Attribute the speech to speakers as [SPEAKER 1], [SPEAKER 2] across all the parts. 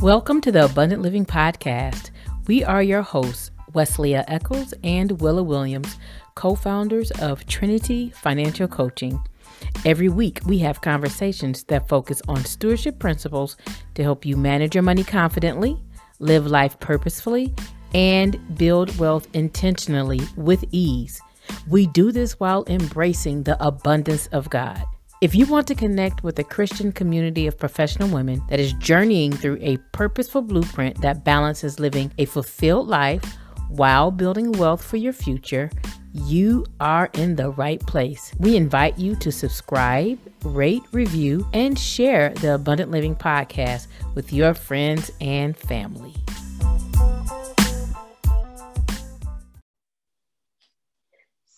[SPEAKER 1] Welcome to the Abundant Living Podcast. We are your hosts, Weslia Eccles and Willa Williams, co founders of Trinity Financial Coaching. Every week, we have conversations that focus on stewardship principles to help you manage your money confidently, live life purposefully, and build wealth intentionally with ease. We do this while embracing the abundance of God. If you want to connect with a Christian community of professional women that is journeying through a purposeful blueprint that balances living a fulfilled life while building wealth for your future, you are in the right place. We invite you to subscribe, rate, review, and share the Abundant Living podcast with your friends and family.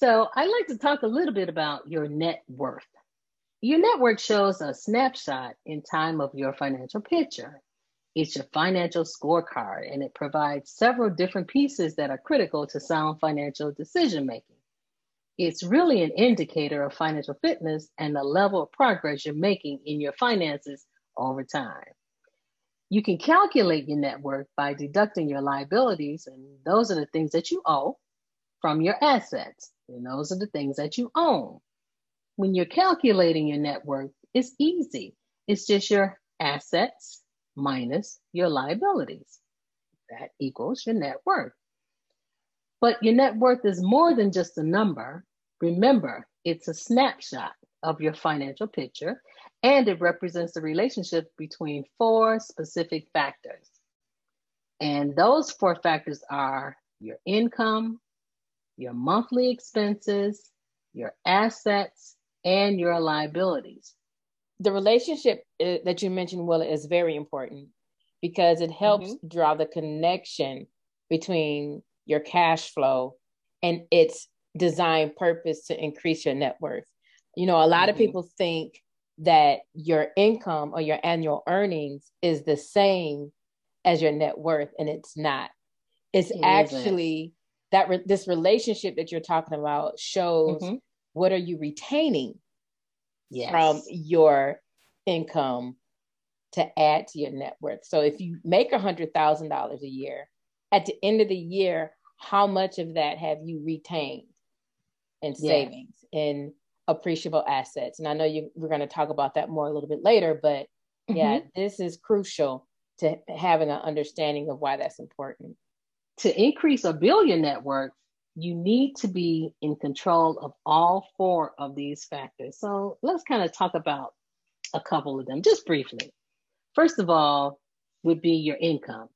[SPEAKER 2] So, I'd like to talk a little bit about your net worth. Your net worth shows a snapshot in time of your financial picture. It's your financial scorecard, and it provides several different pieces that are critical to sound financial decision making. It's really an indicator of financial fitness and the level of progress you're making in your finances over time. You can calculate your net worth by deducting your liabilities, and those are the things that you owe from your assets, and those are the things that you own when you're calculating your net worth, it's easy. It's just your assets minus your liabilities. That equals your net worth. But your net worth is more than just a number. Remember, it's a snapshot of your financial picture, and it represents the relationship between four specific factors. And those four factors are your income, your monthly expenses, your assets, and your liabilities.
[SPEAKER 1] The relationship uh, that you mentioned, Willa, is very important because it helps mm-hmm. draw the connection between your cash flow and its design purpose to increase your net worth. You know, a lot mm-hmm. of people think that your income or your annual earnings is the same as your net worth, and it's not. It's it actually that re- this relationship that you're talking about shows mm-hmm what are you retaining yes. from your income to add to your net worth? So if you make a hundred thousand dollars a year, at the end of the year, how much of that have you retained in savings in appreciable assets? And I know you we're going to talk about that more a little bit later, but mm-hmm. yeah, this is crucial to having an understanding of why that's important.
[SPEAKER 2] To increase a billion net worth, you need to be in control of all four of these factors. So let's kind of talk about a couple of them just briefly. First of all, would be your income.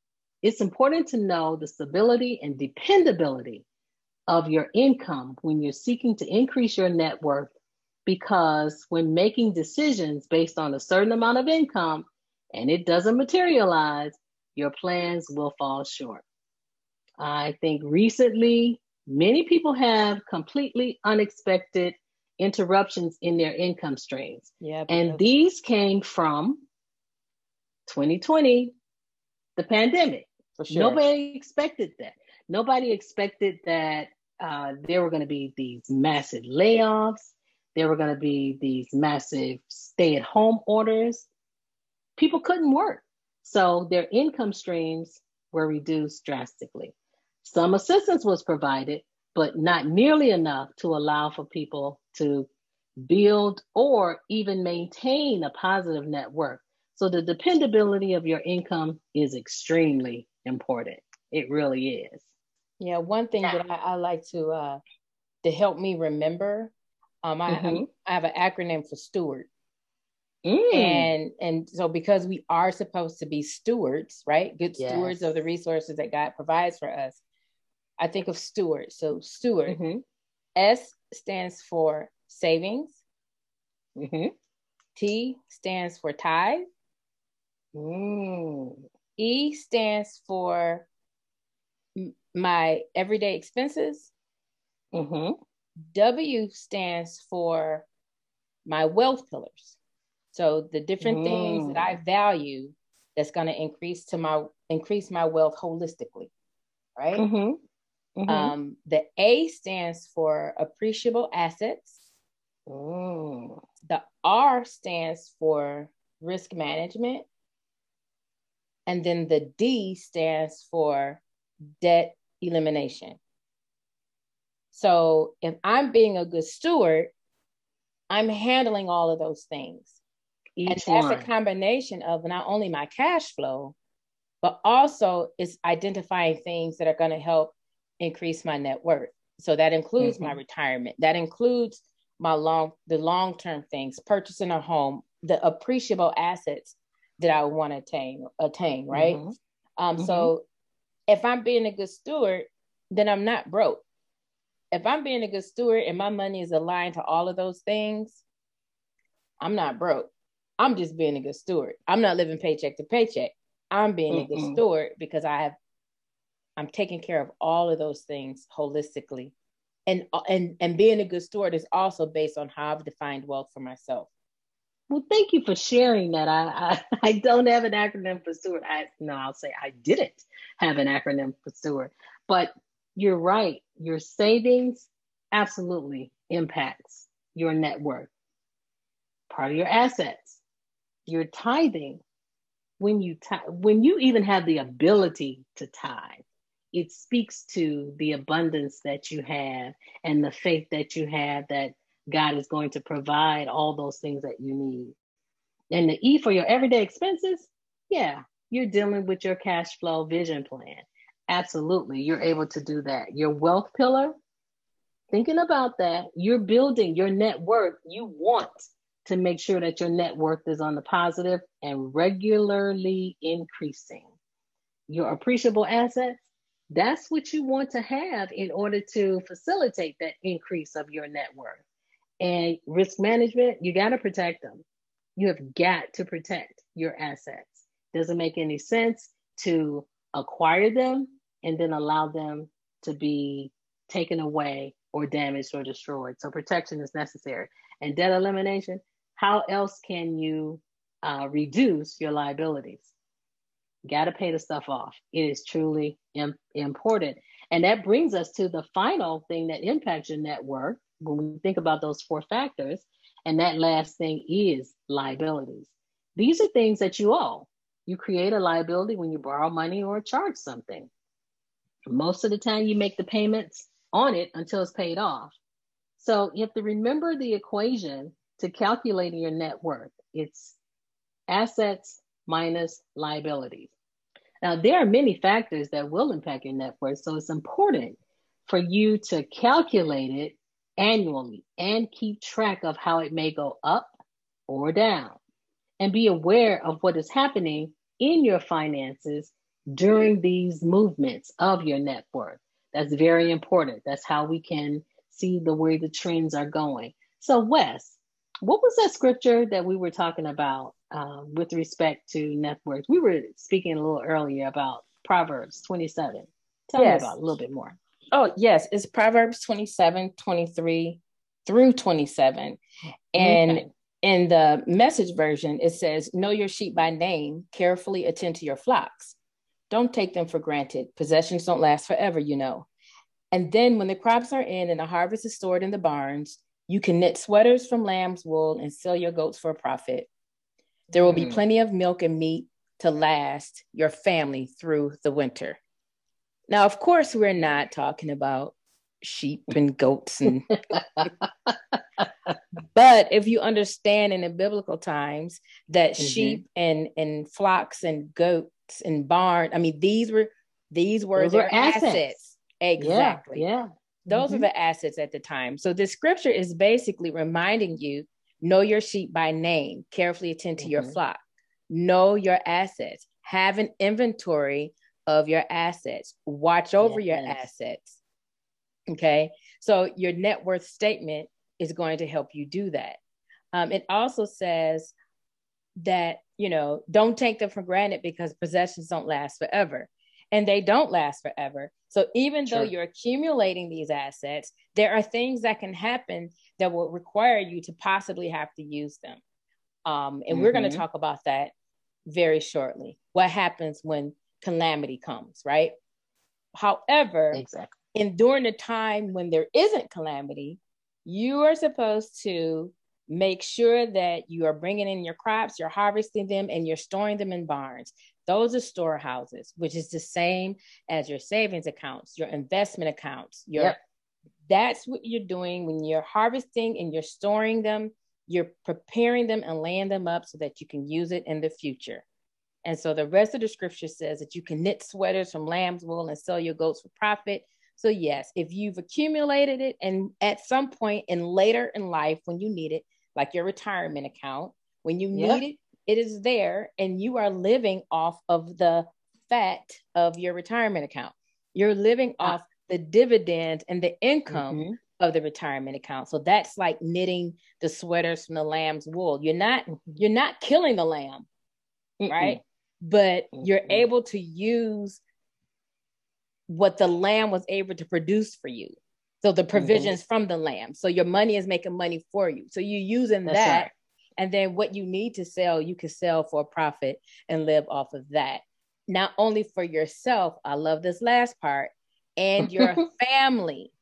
[SPEAKER 2] It's important to know the stability and dependability of your income when you're seeking to increase your net worth because when making decisions based on a certain amount of income and it doesn't materialize, your plans will fall short. I think recently Many people have completely unexpected interruptions in their income streams. Yeah, and these came from 2020, the pandemic. Sure. Nobody expected that. Nobody expected that uh, there were going to be these massive layoffs. There were going to be these massive stay at home orders. People couldn't work. So their income streams were reduced drastically. Some assistance was provided, but not nearly enough to allow for people to build or even maintain a positive net worth. So the dependability of your income is extremely important. It really is.
[SPEAKER 1] Yeah, one thing that I, I like to uh, to help me remember, um, I, mm-hmm. I have an acronym for steward. Mm. And and so because we are supposed to be stewards, right? Good yes. stewards of the resources that God provides for us. I think of steward. So steward. Mm-hmm. S stands for savings. Mm-hmm. T stands for tithe. Mm. E stands for my everyday expenses. Mm-hmm. W stands for my wealth pillars. So the different mm. things that I mm. value that's going to increase to my increase my wealth holistically, right? Mm-hmm. Mm-hmm. Um, the A stands for appreciable assets. The R stands for risk management. And then the D stands for debt elimination. So if I'm being a good steward, I'm handling all of those things. Each and that's one. a combination of not only my cash flow, but also it's identifying things that are going to help increase my net worth. So that includes mm-hmm. my retirement. That includes my long the long term things, purchasing a home, the appreciable assets that I want to attain attain, right? Mm-hmm. Um, mm-hmm. so if I'm being a good steward, then I'm not broke. If I'm being a good steward and my money is aligned to all of those things, I'm not broke. I'm just being a good steward. I'm not living paycheck to paycheck. I'm being mm-hmm. a good steward because I have I'm taking care of all of those things holistically. And and and being a good steward is also based on how I've defined wealth for myself.
[SPEAKER 2] Well, thank you for sharing that. I, I, I don't have an acronym for steward. I no, I'll say I didn't have an acronym for steward. But you're right. Your savings absolutely impacts your net worth. Part of your assets. Your tithing. When you t- when you even have the ability to tithe, it speaks to the abundance that you have and the faith that you have that God is going to provide all those things that you need. And the E for your everyday expenses, yeah, you're dealing with your cash flow vision plan. Absolutely, you're able to do that. Your wealth pillar, thinking about that, you're building your net worth. You want to make sure that your net worth is on the positive and regularly increasing. Your appreciable assets, that's what you want to have in order to facilitate that increase of your net worth. And risk management, you got to protect them. You have got to protect your assets. Doesn't make any sense to acquire them and then allow them to be taken away or damaged or destroyed. So protection is necessary. And debt elimination, how else can you uh, reduce your liabilities? Got to pay the stuff off. It is truly Im- important. And that brings us to the final thing that impacts your net worth, when we think about those four factors, and that last thing is liabilities. These are things that you owe. You create a liability when you borrow money or charge something. Most of the time, you make the payments on it until it's paid off. So you have to remember the equation to calculating your net worth. It's assets minus liabilities. Now, there are many factors that will impact your net worth, so it's important for you to calculate it annually and keep track of how it may go up or down and be aware of what is happening in your finances during these movements of your net worth. That's very important. That's how we can see the way the trends are going. So, Wes, what was that scripture that we were talking about um, with respect to net worth? We were speaking a little earlier about Proverbs 27. Tell yes. me about a little bit more.
[SPEAKER 1] Oh, yes. It's Proverbs 27, 23 through 27. And okay. in the message version, it says, Know your sheep by name, carefully attend to your flocks. Don't take them for granted. Possessions don't last forever, you know. And then when the crops are in and the harvest is stored in the barns, you can knit sweaters from lamb's wool and sell your goats for a profit. There will be mm. plenty of milk and meat to last your family through the winter. Now, of course, we're not talking about sheep and goats and but if you understand in the biblical times that mm-hmm. sheep and and flocks and goats and barn i mean these were these were Those their assets. assets. exactly
[SPEAKER 2] yeah, yeah.
[SPEAKER 1] those mm-hmm. are the assets at the time so the scripture is basically reminding you know your sheep by name carefully attend to mm-hmm. your flock know your assets have an inventory of your assets. Watch over yes. your assets. Okay. So your net worth statement is going to help you do that. Um, it also says that, you know, don't take them for granted because possessions don't last forever. And they don't last forever. So even sure. though you're accumulating these assets, there are things that can happen that will require you to possibly have to use them. Um, and mm-hmm. we're going to talk about that very shortly. What happens when calamity comes, right? However, exactly. in during the time when there isn't calamity, you are supposed to make sure that you are bringing in your crops, you're harvesting them, and you're storing them in barns. Those are storehouses, which is the same as your savings accounts, your investment accounts. Your yep. that's what you're doing when you're harvesting and you're storing them. You're preparing them and laying them up so that you can use it in the future. And so the rest of the scripture says that you can knit sweaters from lamb's wool and sell your goats for profit. So, yes, if you've accumulated it and at some point in later in life when you need it, like your retirement account, when you need it, it is there and you are living off of the fat of your retirement account. You're living ah. off the dividend and the income mm-hmm. of the retirement account. So that's like knitting the sweaters from the lamb's wool. You're not mm-hmm. you're not killing the lamb, Mm-mm. right? But Mm-mm. you're able to use what the lamb was able to produce for you. So the mm-hmm. provisions mm-hmm. from the lamb. So your money is making money for you. So you're using That's that. Right. And then what you need to sell, you can sell for a profit and live off of that. Not only for yourself, I love this last part, and your family.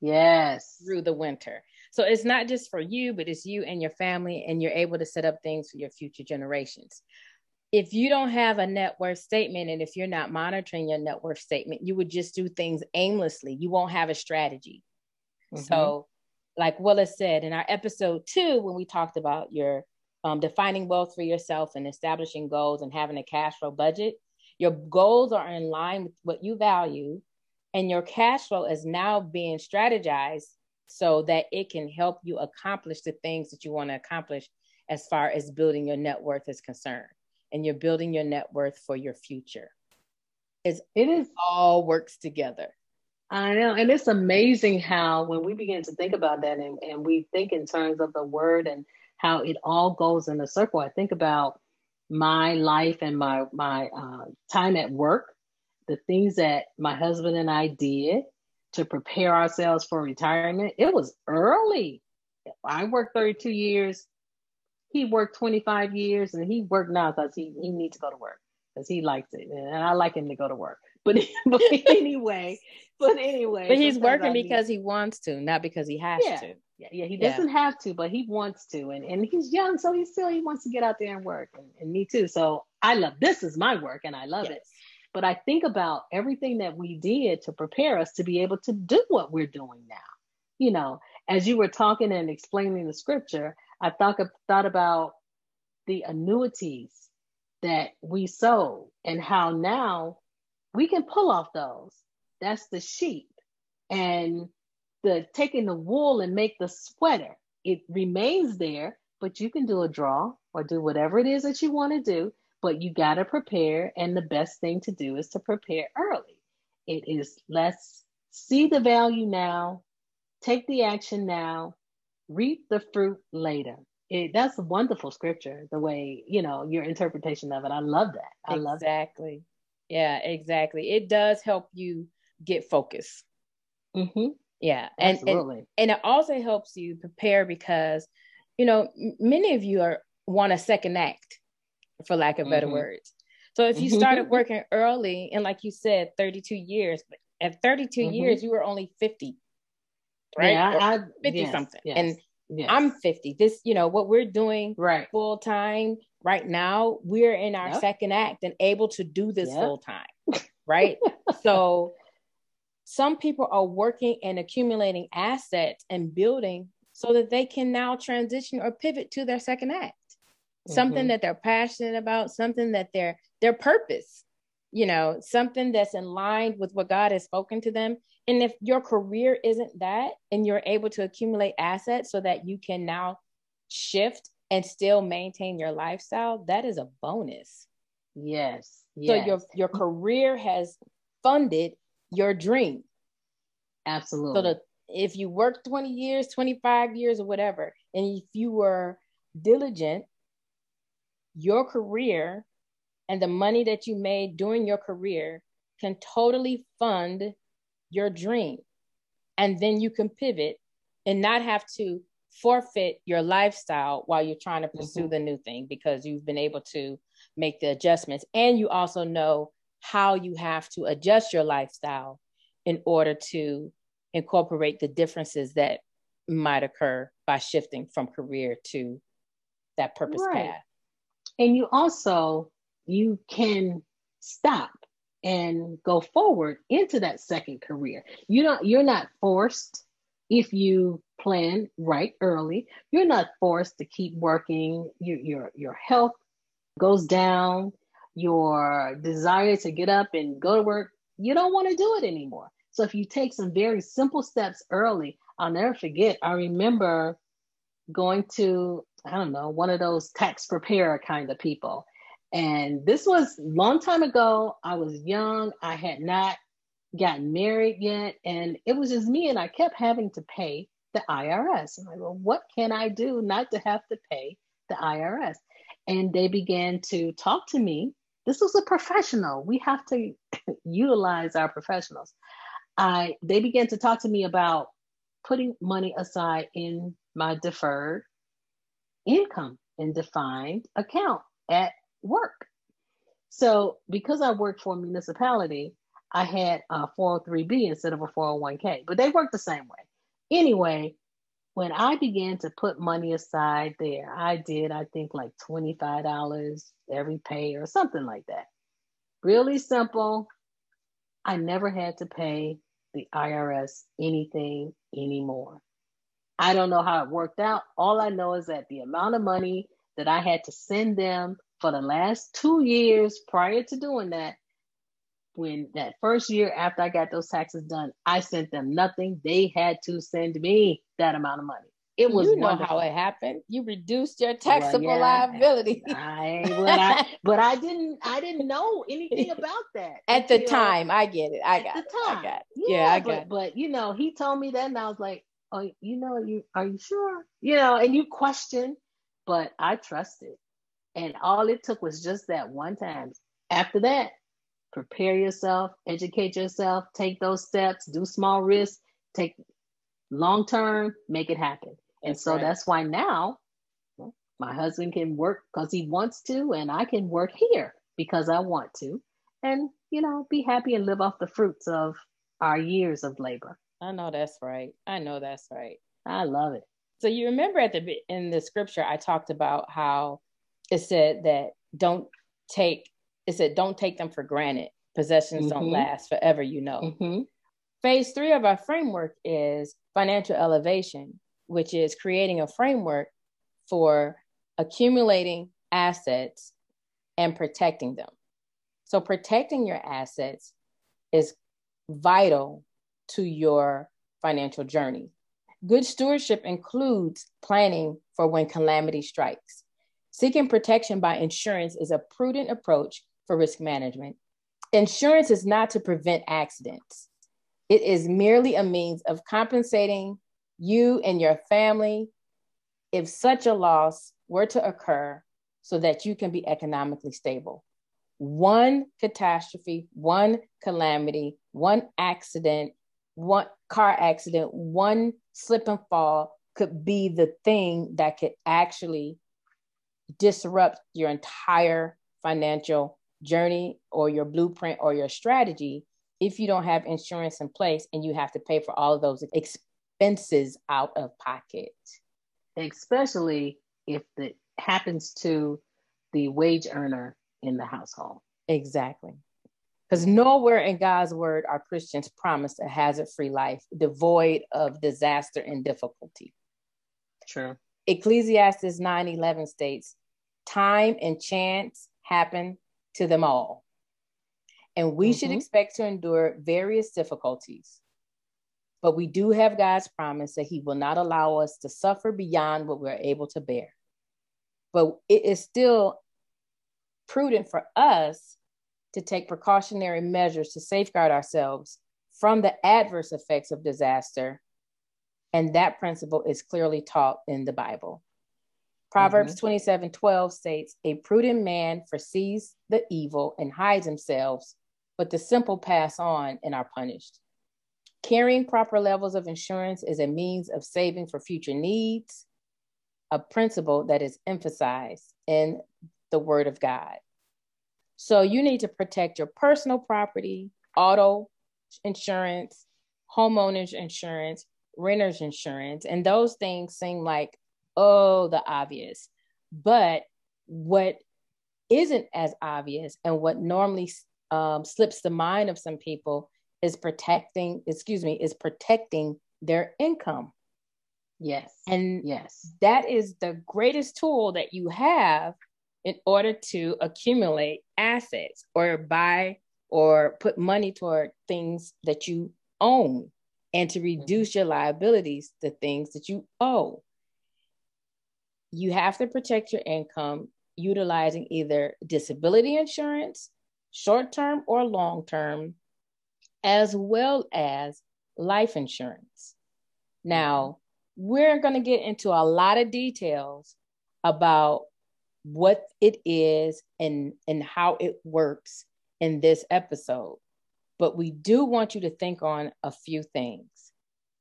[SPEAKER 2] Yes.
[SPEAKER 1] Through the winter. So it's not just for you, but it's you and your family, and you're able to set up things for your future generations if you don't have a net worth statement and if you're not monitoring your net worth statement, you would just do things aimlessly. You won't have a strategy. Mm-hmm. So, like Willis said in our episode two, when we talked about your um, defining wealth for yourself and establishing goals and having a cash flow budget, your goals are in line with what you value, and your cash flow is now being strategized so that it can help you accomplish the things that you want to accomplish as far as building your net worth is concerned and you're building your net worth for your future. It's, it is all works together.
[SPEAKER 2] I know. And it's amazing how when we begin to think about that and, and we think in terms of the word and how it all goes in a circle, I think about my life and my my uh, time at work, the things that my husband and I did to prepare ourselves for retirement. It was early. I worked 32 years he worked 25 years and he worked now because he, he needs to go to work because he likes it. And I like him to go to work. But, but anyway, but anyway.
[SPEAKER 1] But he's working because he wants to, not because he has
[SPEAKER 2] yeah.
[SPEAKER 1] to.
[SPEAKER 2] Yeah, yeah, he doesn't yeah. have to, but he wants to. And, and he's young, so he still he wants to get out there and work. And, and me too. So I love this is my work and I love yes. it. But I think about everything that we did to prepare us to be able to do what we're doing now. You know, as you were talking and explaining the scripture, I thought thought about the annuities that we sold and how now we can pull off those. That's the sheep and the taking the wool and make the sweater. It remains there, but you can do a draw or do whatever it is that you want to do. But you got to prepare, and the best thing to do is to prepare early. It is let's see the value now, take the action now, reap the fruit later. It, that's a wonderful scripture, the way, you know, your interpretation of it. I love that. I
[SPEAKER 1] exactly.
[SPEAKER 2] love
[SPEAKER 1] Exactly. Yeah, exactly. It does help you get focus.
[SPEAKER 2] Mm-hmm.
[SPEAKER 1] Yeah. And, and, and it also helps you prepare because, you know, many of you are want a second act, for lack of better mm-hmm. words. So if you started working early and like you said, 32 years, at 32 mm-hmm. years, you were only 50 right? Yeah, I, 50 yes, something. Yes, and yes. I'm 50. This, you know, what we're doing
[SPEAKER 2] right
[SPEAKER 1] full time right now, we're in our yep. second act and able to do this yep. full time. Right. so some people are working and accumulating assets and building so that they can now transition or pivot to their second act. Mm-hmm. Something that they're passionate about, something that their their purpose, you know, something that's in line with what God has spoken to them and if your career isn't that and you're able to accumulate assets so that you can now shift and still maintain your lifestyle, that is a bonus.
[SPEAKER 2] Yes.
[SPEAKER 1] yes. So your your career has funded your dream.
[SPEAKER 2] Absolutely. So
[SPEAKER 1] the, if you work 20 years, 25 years or whatever, and if you were diligent, your career and the money that you made during your career can totally fund your dream. And then you can pivot and not have to forfeit your lifestyle while you're trying to pursue mm-hmm. the new thing because you've been able to make the adjustments. And you also know how you have to adjust your lifestyle in order to incorporate the differences that might occur by shifting from career to that purpose right. path.
[SPEAKER 2] And you also you can stop and go forward into that second career. You don't you're not forced if you plan right early. You're not forced to keep working. Your your your health goes down, your desire to get up and go to work, you don't want to do it anymore. So if you take some very simple steps early, I'll never forget. I remember going to, I don't know, one of those tax preparer kind of people. And this was long time ago. I was young. I had not gotten married yet. And it was just me. And I kept having to pay the IRS. And I go, what can I do not to have to pay the IRS? And they began to talk to me. This was a professional. We have to utilize our professionals. I they began to talk to me about putting money aside in my deferred income and defined account at work. So because I worked for a municipality, I had a 403b instead of a 401k, but they work the same way. Anyway, when I began to put money aside there, I did, I think, like $25 every pay or something like that. Really simple. I never had to pay the IRS anything anymore. I don't know how it worked out. All I know is that the amount of money that I had to send them for the last two years prior to doing that, when that first year after I got those taxes done, I sent them nothing. They had to send me that amount of money. It was
[SPEAKER 1] you know wonderful. how it happened. You reduced your taxable well, yeah, liability.
[SPEAKER 2] I, but I, but I didn't. I didn't know anything about that
[SPEAKER 1] at the time. I get it. I got the time. I got it. Yeah, yeah I
[SPEAKER 2] got. But, but you know, he told me that, and I was like, "Oh, you know, you are you sure? You know?" And you question, but I trusted, and all it took was just that one time. After that, prepare yourself, educate yourself, take those steps, do small risks, take long term, make it happen. And that's so right. that's why now my husband can work because he wants to, and I can work here because I want to. And, you know, be happy and live off the fruits of our years of labor.
[SPEAKER 1] I know that's right. I know that's right.
[SPEAKER 2] I love it.
[SPEAKER 1] So you remember at the in the scripture I talked about how it said that don't take it said don't take them for granted. Possessions mm-hmm. don't last forever, you know. Mm-hmm. Phase three of our framework is financial elevation, which is creating a framework for accumulating assets and protecting them. So, protecting your assets is vital to your financial journey. Good stewardship includes planning for when calamity strikes. Seeking protection by insurance is a prudent approach for risk management. Insurance is not to prevent accidents, it is merely a means of compensating you and your family if such a loss were to occur so that you can be economically stable. One catastrophe, one calamity, one accident, one car accident, one slip and fall could be the thing that could actually disrupt your entire financial journey or your blueprint or your strategy if you don't have insurance in place and you have to pay for all of those expenses out of pocket.
[SPEAKER 2] Especially if it happens to the wage earner in the household.
[SPEAKER 1] Exactly. Because nowhere in God's word are Christians promised a hazard free life devoid of disaster and difficulty.
[SPEAKER 2] True.
[SPEAKER 1] Ecclesiastes 9 11 states, Time and chance happen to them all and we mm-hmm. should expect to endure various difficulties. But we do have God's promise that He will not allow us to suffer beyond what we're able to bear. But it is still prudent for us to take precautionary measures to safeguard ourselves from the adverse effects of disaster. And that principle is clearly taught in the Bible. Proverbs mm-hmm. 27 12 states, A prudent man foresees the evil and hides himself, but the simple pass on and are punished. Carrying proper levels of insurance is a means of saving for future needs, a principle that is emphasized in the Word of God. So you need to protect your personal property, auto insurance, homeowners insurance, renters insurance, and those things seem like, oh, the obvious. But what isn't as obvious and what normally um, slips the mind of some people is protecting, excuse me, is protecting their income.
[SPEAKER 2] Yes.
[SPEAKER 1] And
[SPEAKER 2] yes,
[SPEAKER 1] that is the greatest tool that you have in order to accumulate assets or buy or put money toward things that you own and to mm-hmm. reduce your liabilities, the things that you owe. You have to protect your income utilizing either disability insurance, short term or long term, as well as life insurance. Now, we're going to get into a lot of details about what it is and, and how it works in this episode. But we do want you to think on a few things.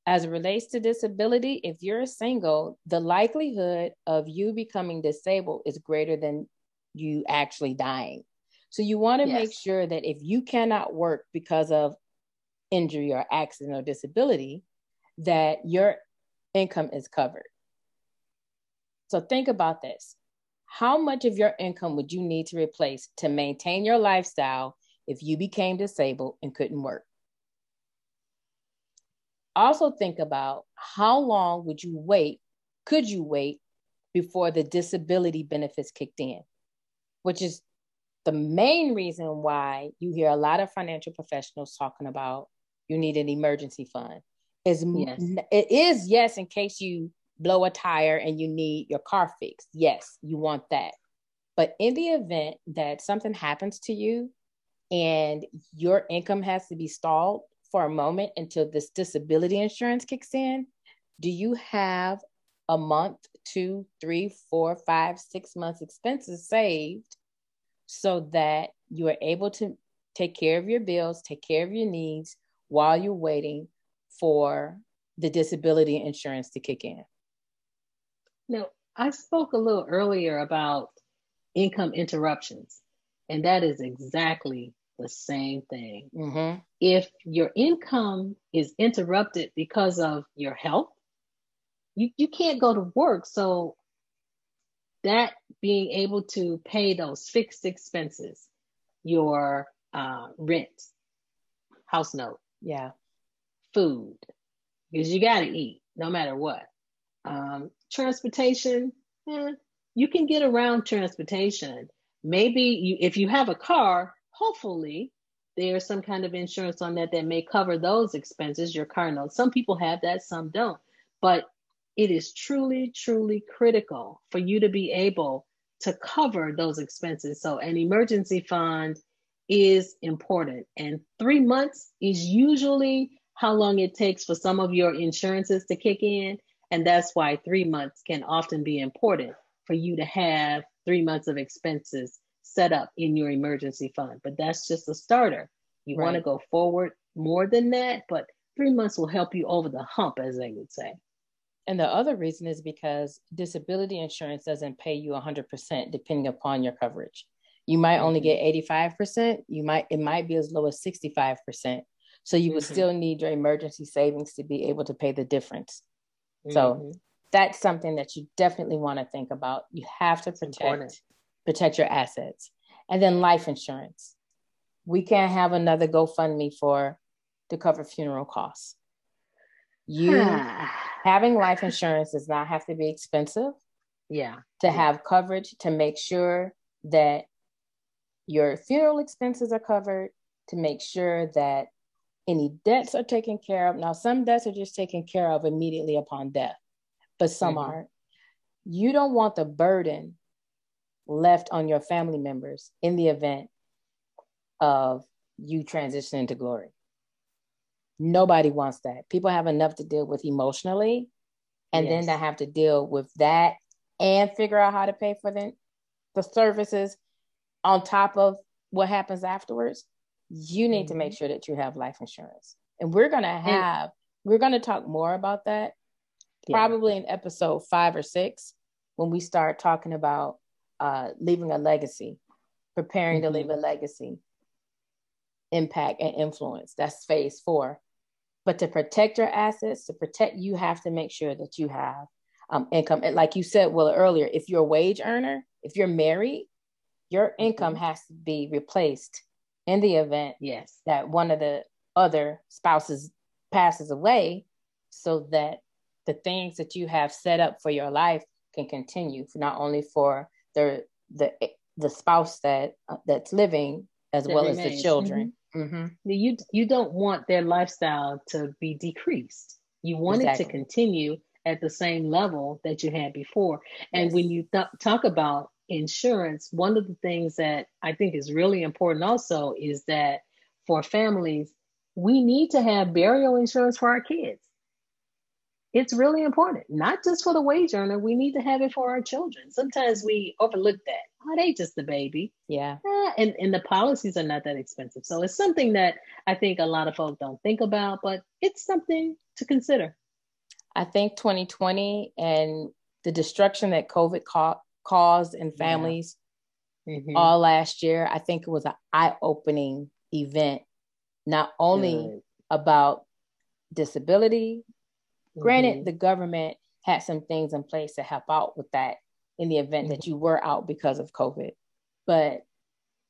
[SPEAKER 1] As it relates to disability, if you're single, the likelihood of you becoming disabled is greater than you actually dying. So you want to yes. make sure that if you cannot work because of injury or accident or disability, that your income is covered. So think about this. How much of your income would you need to replace to maintain your lifestyle if you became disabled and couldn't work? Also think about how long would you wait, could you wait before the disability benefits kicked in, which is the main reason why you hear a lot of financial professionals talking about you need an emergency fund. Is yes. it is yes in case you blow a tire and you need your car fixed. Yes you want that. But in the event that something happens to you and your income has to be stalled for a moment until this disability insurance kicks in do you have a month two three four five six months expenses saved so that you are able to take care of your bills take care of your needs while you're waiting for the disability insurance to kick in.
[SPEAKER 2] Now, I spoke a little earlier about income interruptions, and that is exactly the same thing. Mm-hmm. If your income is interrupted because of your health, you, you can't go to work. So, that being able to pay those fixed expenses, your uh, rent, house note,
[SPEAKER 1] yeah,
[SPEAKER 2] food because you got to eat no matter what. Um, transportation, eh, you can get around transportation. Maybe you, if you have a car, hopefully there's some kind of insurance on that that may cover those expenses, your car note. Some people have that, some don't. But it is truly, truly critical for you to be able to cover those expenses. So, an emergency fund is important. And three months is usually how long it takes for some of your insurances to kick in. And that's why three months can often be important for you to have three months of expenses set up in your emergency fund. But that's just a starter. You right. want to go forward more than that, but three months will help you over the hump, as they would say.
[SPEAKER 1] And the other reason is because disability insurance doesn't pay you 100% depending upon your coverage. You might only mm-hmm. get 85%, you might it might be as low as 65%. So you mm-hmm. would still need your emergency savings to be able to pay the difference. Mm-hmm. So that's something that you definitely want to think about. You have to protect protect your assets. And then life insurance. We can't have another GoFundMe for to cover funeral costs. You having life insurance does not have to be expensive.
[SPEAKER 2] Yeah.
[SPEAKER 1] To have coverage to make sure that your funeral expenses are covered, to make sure that any debts are taken care of. Now, some debts are just taken care of immediately upon death, but some mm-hmm. aren't. You don't want the burden left on your family members in the event of you transitioning to glory. Nobody wants that. People have enough to deal with emotionally, and yes. then to have to deal with that and figure out how to pay for the, the services on top of what happens afterwards you need mm-hmm. to make mm-hmm. sure that you have life insurance. And we're going to have, we're going to talk more about that yeah. probably in episode five or six when we start talking about uh, leaving a legacy, preparing mm-hmm. to leave a legacy, impact and influence. That's phase four. But to protect your assets, to protect, you have to make sure that you have um, income. And like you said, well, earlier, if you're a wage earner, if you're married, your income mm-hmm. has to be replaced in the event
[SPEAKER 2] yes
[SPEAKER 1] that one of the other spouses passes away so that the things that you have set up for your life can continue not only for the the the spouse that uh, that's living as that well remains. as the children
[SPEAKER 2] mm-hmm. Mm-hmm. you you don't want their lifestyle to be decreased you want exactly. it to continue at the same level that you had before and yes. when you th- talk about insurance one of the things that i think is really important also is that for families we need to have burial insurance for our kids it's really important, not just for the wage earner. We need to have it for our children. Sometimes we overlook that. Oh, they just a baby.
[SPEAKER 1] Yeah.
[SPEAKER 2] Eh, and, and the policies are not that expensive. So it's something that I think a lot of folks don't think about, but it's something to consider.
[SPEAKER 1] I think 2020 and the destruction that COVID ca- caused in families yeah. mm-hmm. all last year, I think it was an eye opening event, not only Good. about disability, Granted, mm-hmm. the government had some things in place to help out with that in the event mm-hmm. that you were out because of COVID. But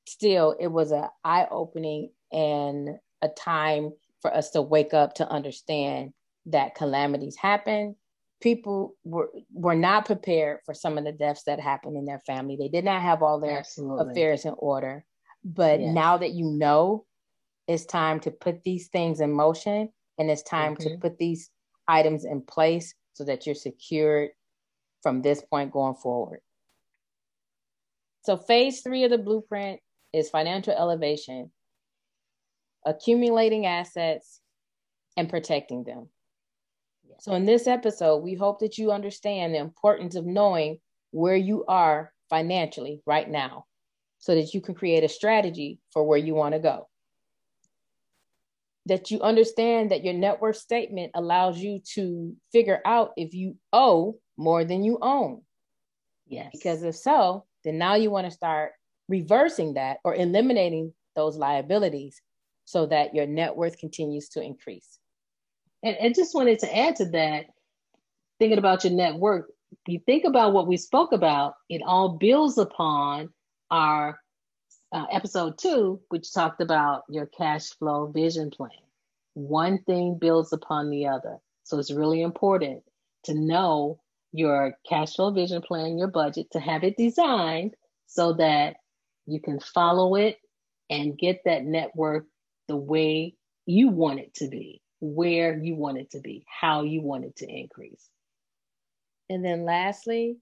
[SPEAKER 1] still, it was an eye opening and a time for us to wake up to understand that calamities happen. People were were not prepared for some of the deaths that happened in their family. They did not have all their Absolutely. affairs in order. But yes. now that you know, it's time to put these things in motion and it's time mm-hmm. to put these items in place so that you're secured from this point going forward. So, phase three of the blueprint is financial elevation, accumulating assets, and protecting them. So, in this episode, we hope that you understand the importance of knowing where you are financially right now so that you can create a strategy for where you want to go that you understand that your net worth statement allows you to figure out if you owe more than you own.
[SPEAKER 2] Yes.
[SPEAKER 1] Because if so, then now you want to start reversing that or eliminating those liabilities so that your net worth continues to increase.
[SPEAKER 2] And I just wanted to add to that, thinking about your net worth, you think about what we spoke about, it all builds upon our uh, episode two, which talked about your cash flow vision plan. One thing builds upon the other. So it's really important to know your cash flow vision plan, your budget, to have it designed so that you can follow it and get that net worth the way you want it to be, where you want it to be, how you want it to increase.
[SPEAKER 1] And then lastly,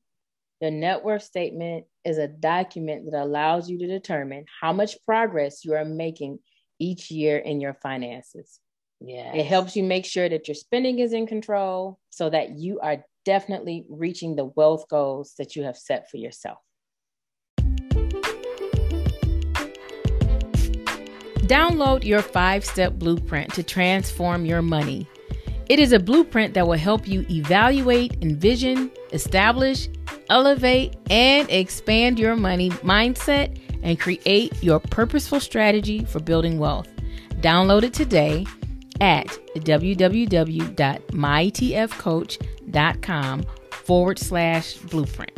[SPEAKER 1] the net worth statement is a document that allows you to determine how much progress you are making each year in your finances.
[SPEAKER 2] Yeah.
[SPEAKER 1] It helps you make sure that your spending is in control so that you are definitely reaching the wealth goals that you have set for yourself. Download your five step blueprint to transform your money. It is a blueprint that will help you evaluate, envision, establish, elevate, and expand your money mindset and create your purposeful strategy for building wealth. Download it today at www.mytfcoach.com forward slash blueprint.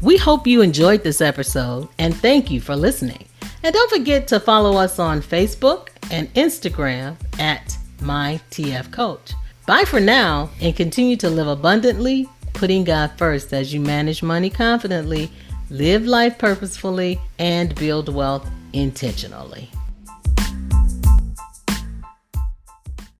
[SPEAKER 2] We hope you enjoyed this episode and thank you for listening. And don't forget to follow us on Facebook and Instagram at MyTFCoach. Bye for now and continue to live abundantly, putting God first as you manage money confidently, live life purposefully, and build wealth intentionally.